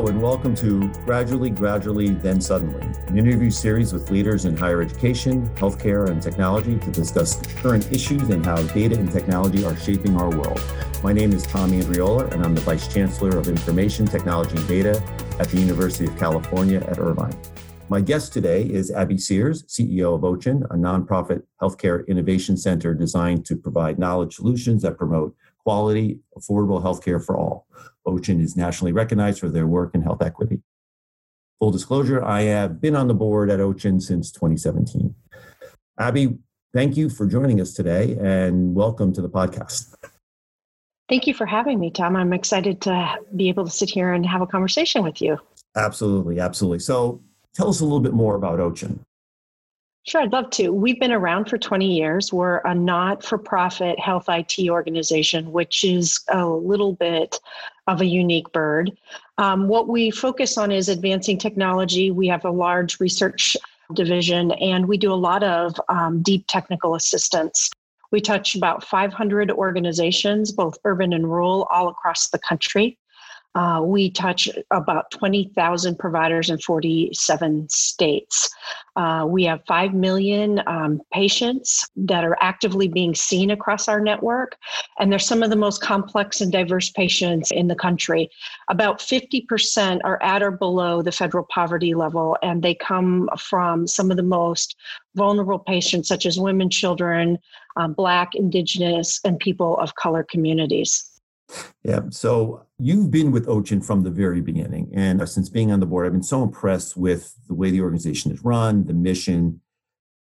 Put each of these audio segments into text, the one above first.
Hello, and welcome to Gradually, Gradually, Then Suddenly, an interview series with leaders in higher education, healthcare, and technology to discuss current issues and how data and technology are shaping our world. My name is Tommy Andriola, and I'm the Vice Chancellor of Information, Technology, and Data at the University of California at Irvine. My guest today is Abby Sears, CEO of OCHIN, a nonprofit healthcare innovation center designed to provide knowledge solutions that promote quality, affordable healthcare for all. OCHIN is nationally recognized for their work in health equity. Full disclosure, I have been on the board at OCHIN since 2017. Abby, thank you for joining us today and welcome to the podcast. Thank you for having me, Tom. I'm excited to be able to sit here and have a conversation with you. Absolutely, absolutely. So tell us a little bit more about OCHIN. Sure, I'd love to. We've been around for 20 years. We're a not for profit health IT organization, which is a little bit of a unique bird. Um, what we focus on is advancing technology. We have a large research division and we do a lot of um, deep technical assistance. We touch about 500 organizations, both urban and rural, all across the country. Uh, we touch about 20,000 providers in 47 states. Uh, we have 5 million um, patients that are actively being seen across our network, and they're some of the most complex and diverse patients in the country. About 50% are at or below the federal poverty level, and they come from some of the most vulnerable patients, such as women, children, um, Black, Indigenous, and people of color communities. Yeah. So you've been with OCHIN from the very beginning. And uh, since being on the board, I've been so impressed with the way the organization is run, the mission.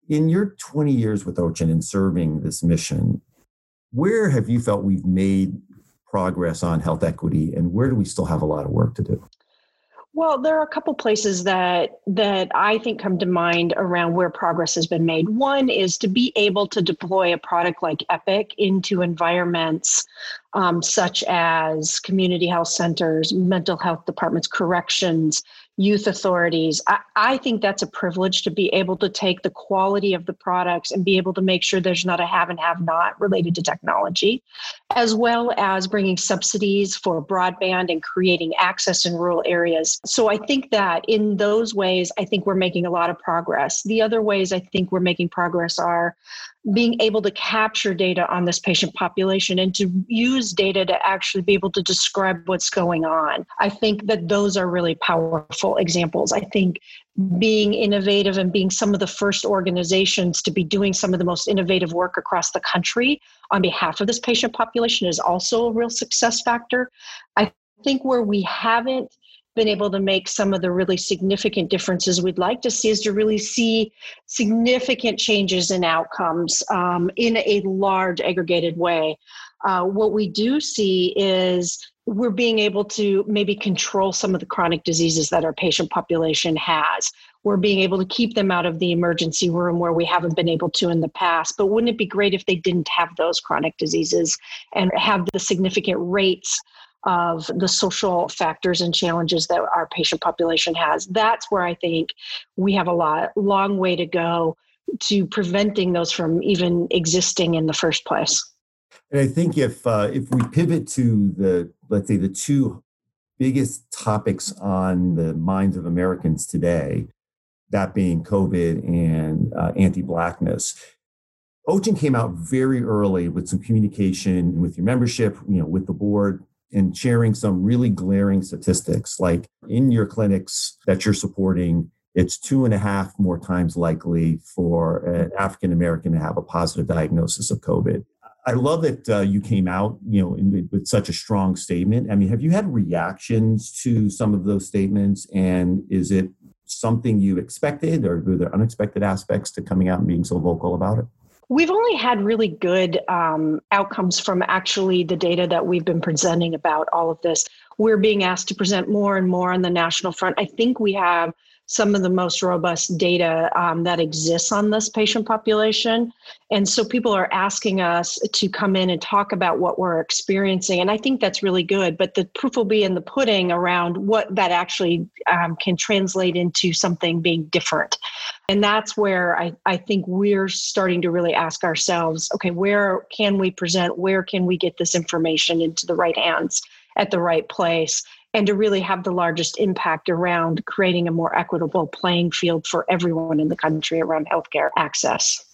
In your 20 years with OCHIN and serving this mission, where have you felt we've made progress on health equity and where do we still have a lot of work to do? Well, there are a couple places that that I think come to mind around where progress has been made. One is to be able to deploy a product like Epic into environments um, such as community health centers, mental health departments, corrections, youth authorities. I, I, think that's a privilege to be able to take the quality of the products and be able to make sure there's not a have and have not related to technology, as well as bringing subsidies for broadband and creating access in rural areas. So I think that in those ways, I think we're making a lot of progress. The other ways I think we're making progress are being able to capture data on this patient population and to use data to actually be able to describe what's going on. I think that those are really powerful examples. I think being innovative and being some of the first organizations to be doing some of the most innovative work across the country on behalf of this patient population is also a real success factor. I think where we haven't been able to make some of the really significant differences we'd like to see is to really see significant changes in outcomes um, in a large aggregated way. Uh, what we do see is we're being able to maybe control some of the chronic diseases that our patient population has. We're being able to keep them out of the emergency room where we haven't been able to in the past. But wouldn't it be great if they didn't have those chronic diseases and have the significant rates of the social factors and challenges that our patient population has. That's where I think we have a lot long way to go to preventing those from even existing in the first place. And I think if uh, if we pivot to the let's say the two biggest topics on the minds of Americans today, that being COVID and uh, anti-blackness, OCHIN came out very early with some communication with your membership, you know, with the board, and sharing some really glaring statistics like in your clinics that you're supporting it's two and a half more times likely for an african american to have a positive diagnosis of covid. I love that uh, you came out you know in, with such a strong statement. I mean have you had reactions to some of those statements? And is it something you expected or were there unexpected aspects to coming out and being so vocal about it We've only had really good um, outcomes from actually the data that we've been presenting about all of this. We're being asked to present more and more on the national front. I think we have some of the most robust data um, that exists on this patient population. And so people are asking us to come in and talk about what we're experiencing. And I think that's really good. But the proof will be in the pudding around what that actually um, can translate into something being different. And that's where I, I think we're starting to really ask ourselves okay, where can we present? Where can we get this information into the right hands? at the right place and to really have the largest impact around creating a more equitable playing field for everyone in the country around healthcare access.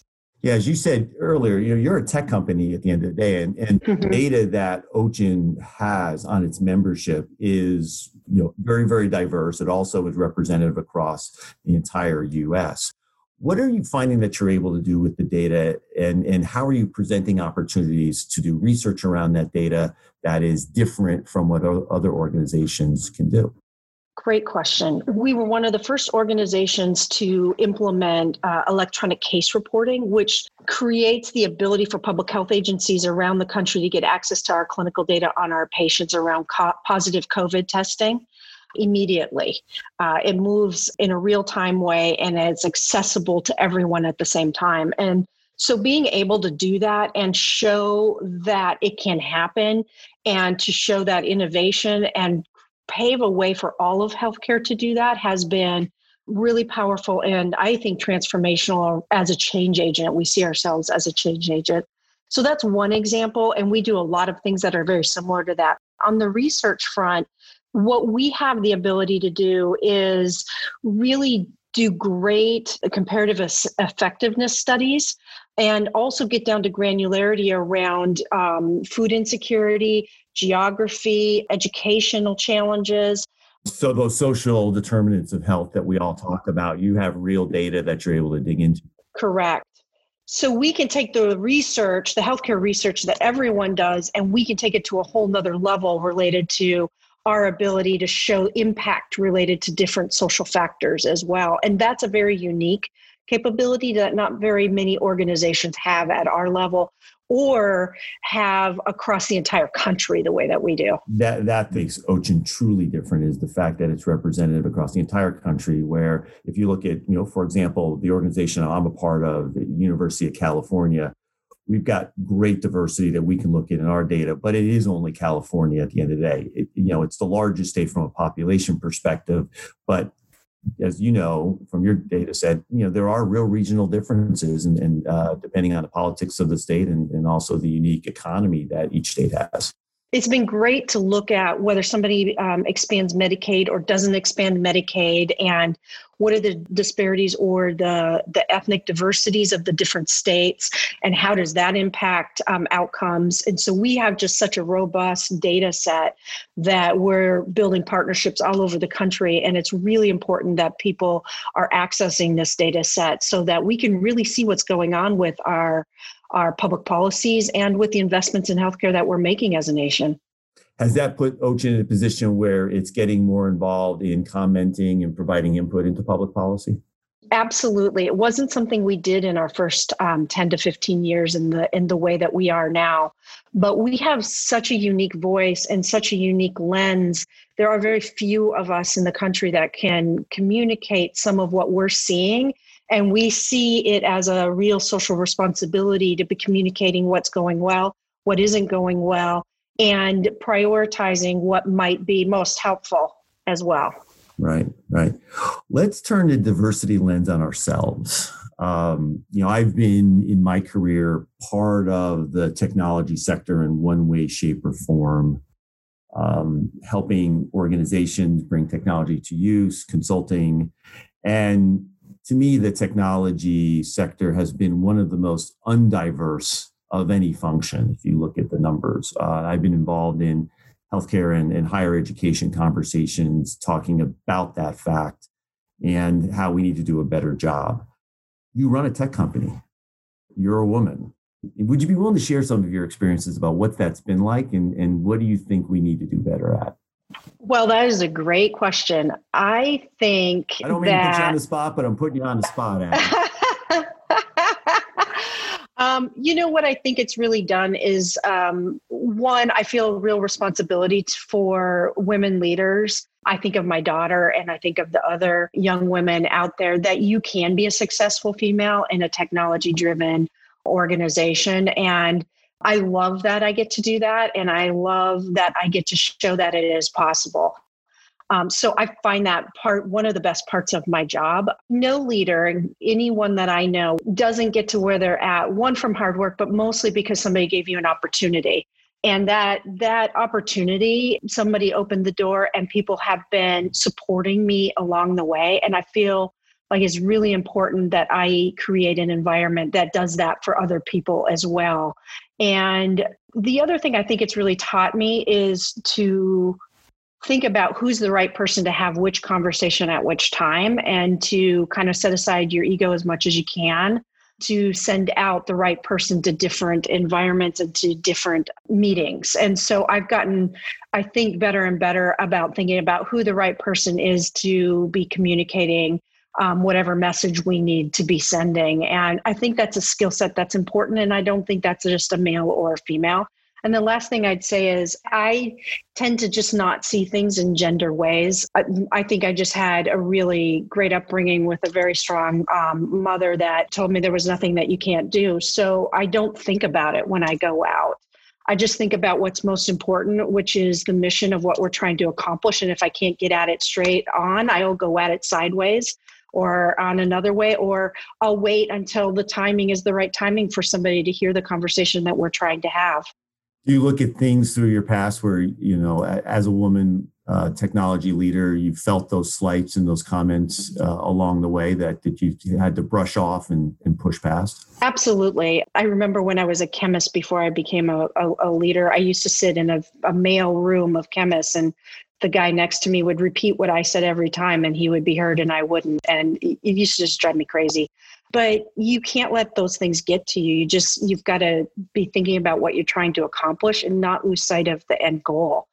Yeah, as you said earlier, you know, you're a tech company at the end of the day, and, and mm-hmm. data that OCHIN has on its membership is you know very, very diverse. It also is representative across the entire US. What are you finding that you're able to do with the data, and, and how are you presenting opportunities to do research around that data that is different from what other organizations can do? Great question. We were one of the first organizations to implement uh, electronic case reporting, which creates the ability for public health agencies around the country to get access to our clinical data on our patients around co- positive COVID testing immediately. Uh, it moves in a real time way and it's accessible to everyone at the same time. And so being able to do that and show that it can happen and to show that innovation and pave a way for all of healthcare to do that has been really powerful and I think transformational as a change agent. We see ourselves as a change agent. So that's one example. And we do a lot of things that are very similar to that. On the research front, what we have the ability to do is really do great comparative effectiveness studies and also get down to granularity around um, food insecurity, geography, educational challenges. So, those social determinants of health that we all talk about, you have real data that you're able to dig into. Correct. So, we can take the research, the healthcare research that everyone does, and we can take it to a whole nother level related to our ability to show impact related to different social factors as well. And that's a very unique capability that not very many organizations have at our level or have across the entire country the way that we do. That that makes OCHIN truly different is the fact that it's representative across the entire country. Where if you look at, you know, for example, the organization I'm a part of, the University of California, we've got great diversity that we can look at in our data, but it is only California at the end of the day. It, you know, it's the largest state from a population perspective, but as you know from your data set, you know there are real regional differences, and, and uh, depending on the politics of the state and, and also the unique economy that each state has it's been great to look at whether somebody um, expands Medicaid or doesn't expand Medicaid, and what are the disparities or the the ethnic diversities of the different states, and how does that impact um, outcomes? And so we have just such a robust data set that we're building partnerships all over the country, and it's really important that people are accessing this data set so that we can really see what's going on with our our public policies and with the investments in healthcare that we're making as a nation. Has that put OCHIN in a position where it's getting more involved in commenting and providing input into public policy? Absolutely, it wasn't something we did in our first um, ten to fifteen years in the in the way that we are now. But we have such a unique voice and such a unique lens. There are very few of us in the country that can communicate some of what we're seeing and we see it as a real social responsibility to be communicating what's going well, what isn't going well, and prioritizing what might be most helpful as well. Right, right. Let's turn the diversity lens on ourselves. Um, you know, I've been in my career part of the technology sector in one way, shape, or form, um, helping organizations bring technology to use, consulting, and to me, the technology sector has been one of the most undiverse of any function. If you look at the numbers, uh, I've been involved in healthcare and, and higher education conversations talking about that fact and how we need to do a better job. You run a tech company, you're a woman. Would you be willing to share some of your experiences about what that's been like and, and what do you think we need to do better at? Well, that is a great question. I think I don't mean that... to put you on the spot, but I'm putting you on the spot. um, you know what I think it's really done is um, one, I feel real responsibility for women leaders. I think of my daughter and I think of the other young women out there that you can be a successful female in a technology driven organization. And I love that I get to do that. And I love that I get to show that it is possible. Um, so I find that part one of the best parts of my job. No leader, anyone that I know, doesn't get to where they're at, one from hard work, but mostly because somebody gave you an opportunity. and that that opportunity somebody opened the door and people have been supporting me along the way and i feel like it's really important that i create an environment that does that for other people as well and the other thing i think it's really taught me is to think about who's the right person to have which conversation at which time and to kind of set aside your ego as much as you can to send out the right person to different environments and to different meetings. And so I've gotten, I think, better and better about thinking about who the right person is to be communicating um, whatever message we need to be sending. And I think that's a skill set that's important. And I don't think that's just a male or a female. And the last thing I'd say is I tend to just not see things in gender ways. I, I think I just had a really great upbringing with a very strong um, mother that told me there was nothing that you can't do. So I don't think about it when I go out. I just think about what's most important, which is the mission of what we're trying to accomplish. And if I can't get at it straight on, I'll go at it sideways or on another way, or I'll wait until the timing is the right timing for somebody to hear the conversation that we're trying to have. Do you look at things through your past where you know as a woman uh, technology leader you felt those slights and those comments uh, along the way that, that you had to brush off and, and push past? Absolutely. I remember when i was a chemist before i became a, a, a leader i used to sit in a, a male room of chemists and the guy next to me would repeat what i said every time and he would be heard and i wouldn't and it used to just drive me crazy but you can't let those things get to you you just you've got to be thinking about what you're trying to accomplish and not lose sight of the end goal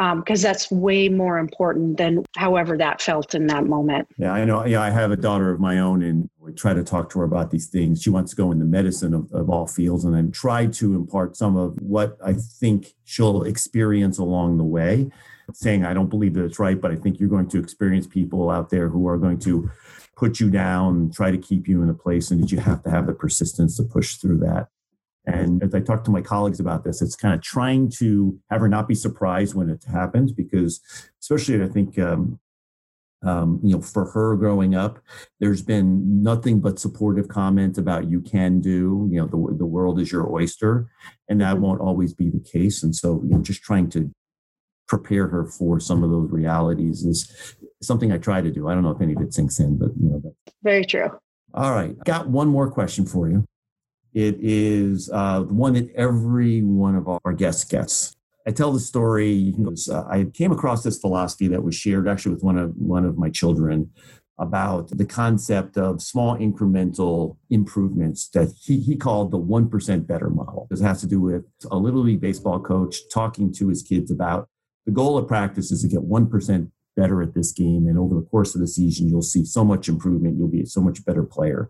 because um, that's way more important than however that felt in that moment. Yeah, I know. Yeah, I have a daughter of my own, and we try to talk to her about these things. She wants to go in the medicine of, of all fields, and then try to impart some of what I think she'll experience along the way. Saying I don't believe that it's right, but I think you're going to experience people out there who are going to put you down, try to keep you in a place, and that you have to have the persistence to push through that. And as I talk to my colleagues about this, it's kind of trying to have her not be surprised when it happens, because especially I think um, um, you know, for her growing up, there's been nothing but supportive comments about you can do, you know, the, the world is your oyster, and that mm-hmm. won't always be the case. And so, you know, just trying to prepare her for some of those realities is something I try to do. I don't know if any of it sinks in, but you know. That's... Very true. All right, got one more question for you. It is uh, the one that every one of our guests gets. I tell the story. You know, uh, I came across this philosophy that was shared actually with one of one of my children about the concept of small incremental improvements that he, he called the 1% better model. This has to do with a Little League baseball coach talking to his kids about the goal of practice is to get 1% better at this game. And over the course of the season, you'll see so much improvement. You'll be a so much better player.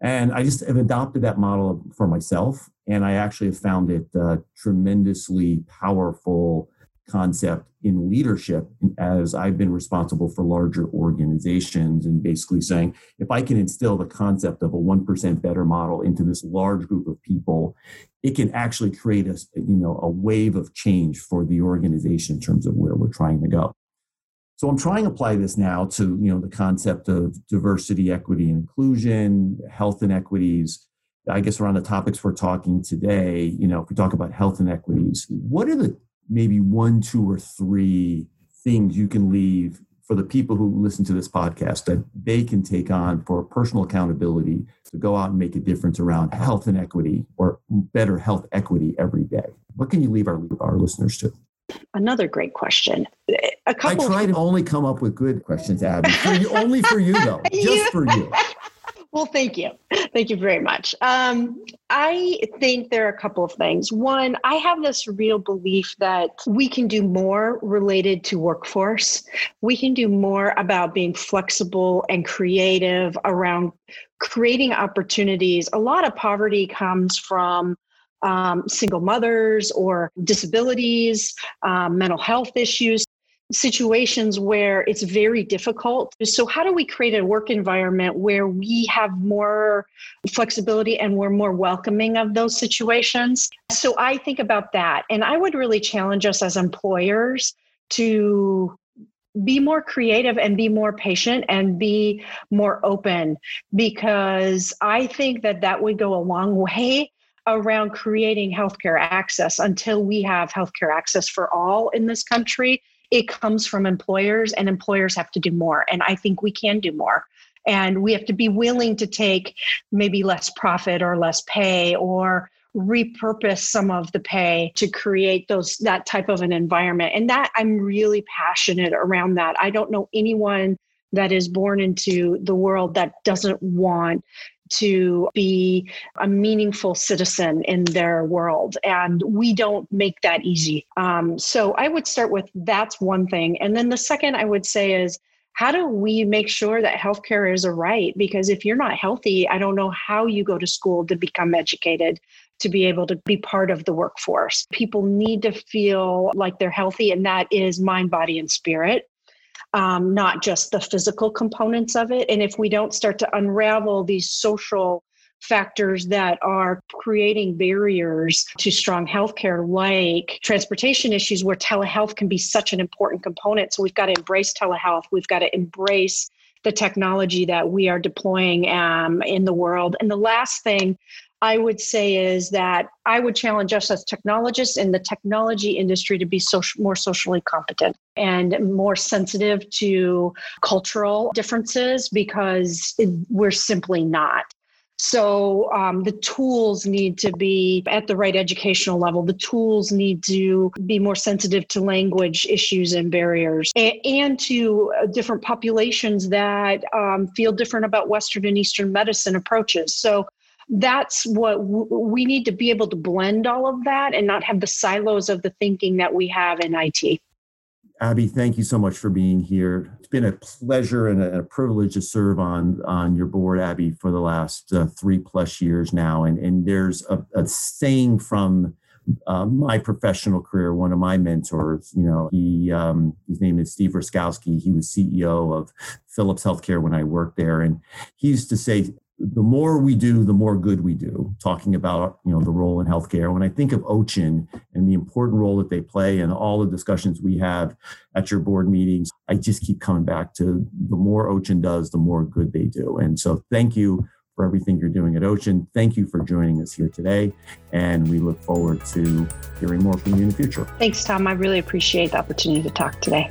And I just have adopted that model for myself. And I actually have found it a tremendously powerful concept in leadership as I've been responsible for larger organizations and basically saying if I can instill the concept of a 1% better model into this large group of people, it can actually create a, you know, a wave of change for the organization in terms of where we're trying to go. So I'm trying to apply this now to you know the concept of diversity, equity, and inclusion, health inequities. I guess around the topics we're talking today, you know, if we talk about health inequities, what are the maybe one, two, or three things you can leave for the people who listen to this podcast that they can take on for personal accountability to go out and make a difference around health inequity or better health equity every day? What can you leave our, our listeners to? Another great question. A couple. I try to only come up with good questions, Abby. For you, only for you, though, just for you. Well, thank you. Thank you very much. Um, I think there are a couple of things. One, I have this real belief that we can do more related to workforce. We can do more about being flexible and creative around creating opportunities. A lot of poverty comes from um, single mothers or disabilities, um, mental health issues, situations where it's very difficult. So, how do we create a work environment where we have more flexibility and we're more welcoming of those situations? So, I think about that. And I would really challenge us as employers to be more creative and be more patient and be more open because I think that that would go a long way around creating healthcare access until we have healthcare access for all in this country it comes from employers and employers have to do more and i think we can do more. And we have to be willing to take maybe less profit or less pay or repurpose some of the pay to create those that type of an environment. And that i'm really passionate around that. I don't know anyone that is born into the world that doesn't want to be a meaningful citizen in their world. And we don't make that easy. Um, so I would start with that's one thing. And then the second I would say is, how do we make sure that healthcare is a right? Because if you're not healthy, I don't know how you go to school to become educated to be able to be part of the workforce. People need to feel like they're healthy, and that is mind, body, and spirit um, not just the physical components of it. And if we don't start to unravel these social factors that are creating barriers to strong healthcare, like transportation issues, where telehealth can be such an important component. So we've got to embrace telehealth. We've got to embrace the technology that we are deploying um, in the world. And the last thing I would say is that I would challenge us as technologists in the technology industry to be social, more socially competent and more sensitive to cultural differences because it, we're simply not. So um, the tools need to be at the right educational level. The tools need to be more sensitive to language issues and barriers, and, and to uh, different populations that um, feel different about Western and Eastern medicine approaches. So that's what w- we need to be able to blend all of that and not have the silos of the thinking that we have in IT. Abby, thank you so much for being here. It's been a pleasure and a, privilege to serve on on your board, Abby, for the last uh, three plus years now. And and there's a, a saying from uh, my professional career, one of my mentors, you know, he um, his name is Steve Rusckowski. He was CEO of Philips Healthcare when I worked there, and he used to say, the more we do, the more good we do. Talking about you know the role in healthcare. When I think of OCHIN and the important role that they play and all the discussions we have at your board meetings, I just keep coming back to the more OCHIN does, the more good they do. And so thank you for everything you're doing at OCHIN. Thank you for joining us here today. And we look forward to hearing more from you in the future. Thanks, Tom. I really appreciate the opportunity to talk today.